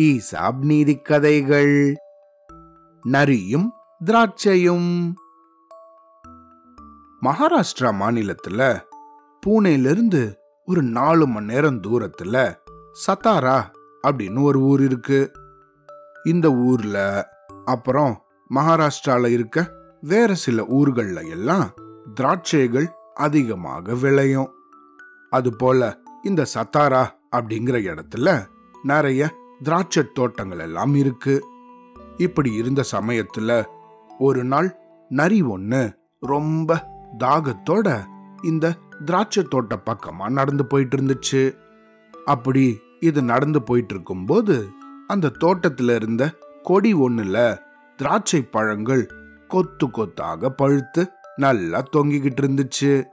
ESAB நீதி கதைகள். நரியும் திராட்சையும். மகாராஷ்டிரா மாநிலத்துல பூனேலிருந்து ஒரு நாலு மணி நேரம் தூரத்துல சத்தாரா அப்படின்னு ஒரு ஊர் இருக்கு. இந்த ஊர்ல அப்புறம் மகாராஷ்டிரால இருக்க வேற சில ஊர்கள்ல எல்லாம் திராட்சைகள் அதிகமாக விளையும். அதுபோல இந்த சத்தாரா அப்படிங்கிற இடத்துல நிறைய திராட்சை தோட்டங்கள் எல்லாம் இருக்கு. இப்படி இருந்த சமயத்துல ஒரு நாள் நரி ஒண்ணு ரொம்ப தாகத்தோட இந்த திராட்சை தோட்ட பக்கமா நடந்து போயிட்டு இருந்துச்சு. அப்படி இது நடந்து போயிட்டு இருக்கும்போது அந்த தோட்டத்துல இருந்த கொடி ஒண்ணுல திராட்சை பழங்கள் கொத்து கொத்தாக பழுத்து நல்லா தொங்கிக்கிட்டு இருந்துச்சு.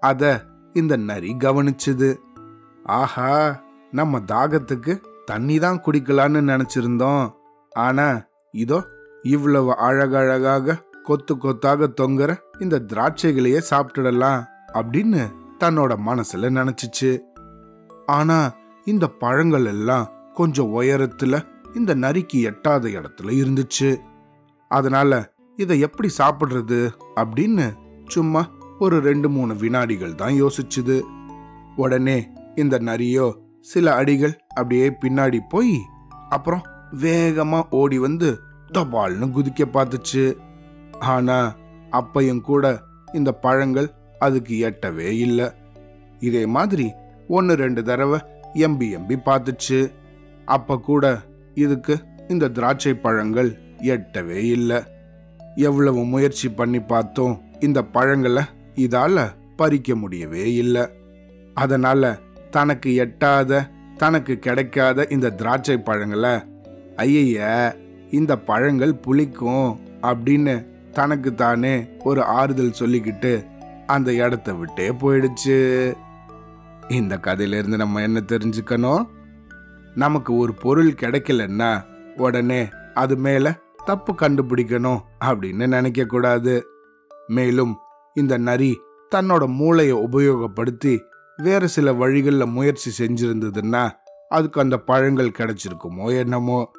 அத இந்த நரி கவனிச்சுது. ஆஹா நம்ம தாகத்துக்கு தண்ணி தான் குடிக்கலான்னு நினைச்சிருந்தோம். ஆனா இதோ இவ்வளவு அழகழகாக கொத்து கொத்தாக தொங்குற இந்த திராட்சைகளையே சாப்பிட்டுடலாம் அப்படின்னு தன்னோட மனசுல நினைச்சிச்சு. ஆனா இந்த பழங்கள் எல்லாம் கொஞ்சம் உயரத்துல இந்த நரிக்கு எட்டாத இடத்துல இருந்துச்சு. அதனால இதை எப்படி சாப்பிடுறது அப்படின்னு சும்மா ஒரு ரெண்டு மூணு வினாடிகள் தான் யோசிச்சுது. உடனே இந்த நரியோ சில அடிகள் அப்படியே பின்னாடி போய் அப்புறம் வேகமா ஓடி வந்து தபால்னு குதிக்க பார்த்துச்சு. ஆனா அப்பையும் கூட இந்த பழங்கள் அதுக்கு எட்டவே இல்லை. இதே மாதிரி ஒன்று ரெண்டு தடவை எம்பி எம்பி பார்த்துச்சு. அப்ப கூட இதுக்கு இந்த திராட்சை பழங்கள் எட்டவே இல்லை. எவ்வளவு முயற்சி பண்ணி பார்த்தோம் இந்த பழங்களை இதால பறிக்க முடியவே இல்லை. அதனால தனக்கு எட்டாத தனக்கு கிடைக்காத இந்த திராட்சை பழங்களை ஐய இந்த பழங்கள் புளிக்கும் அப்படின்னு தனக்கு தானே ஒரு ஆறுதல் சொல்லிக்கிட்டு அந்த இடத்த விட்டே போயிடுச்சு. இந்த கதையிலிருந்து நம்ம என்ன தெரிஞ்சுக்கணும்? நமக்கு ஒரு பொருள் கிடைக்கலன்னா உடனே அது மேல தப்பு கண்டுபிடிக்கணும் அப்படின்னு நினைக்க கூடாது மேலும் இந்த நரி தன்னோட மூளையை உபயோகப்படுத்தி வேறு சில வழிகளில் முயற்சி செஞ்சிருந்ததுன்னா அதுக்கு அந்த பழங்கள் கிடைச்சிருக்குமோ என்னமோ.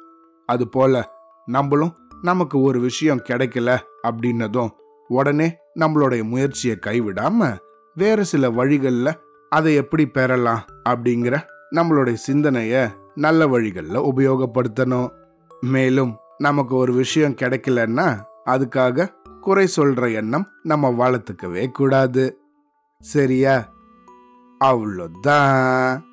அது போல நம்மளும் நமக்கு ஒரு விஷயம் கிடைக்கல அப்படின்னதும் உடனே நம்மளுடைய முயற்சியை கைவிடாம வேறு சில வழிகளில் அதை எப்படி பெறலாம் அப்படிங்கிற நம்மளுடைய சிந்தனையை நல்ல வழிகளில் உபயோகப்படுத்தணும். மேலும் நமக்கு ஒரு விஷயம் கிடைக்கலன்னா அதுக்காக குறை சொல்ற எண்ணம் நம்ம வளர்த்துக்கவே கூடாது. சரியா? Hablo da.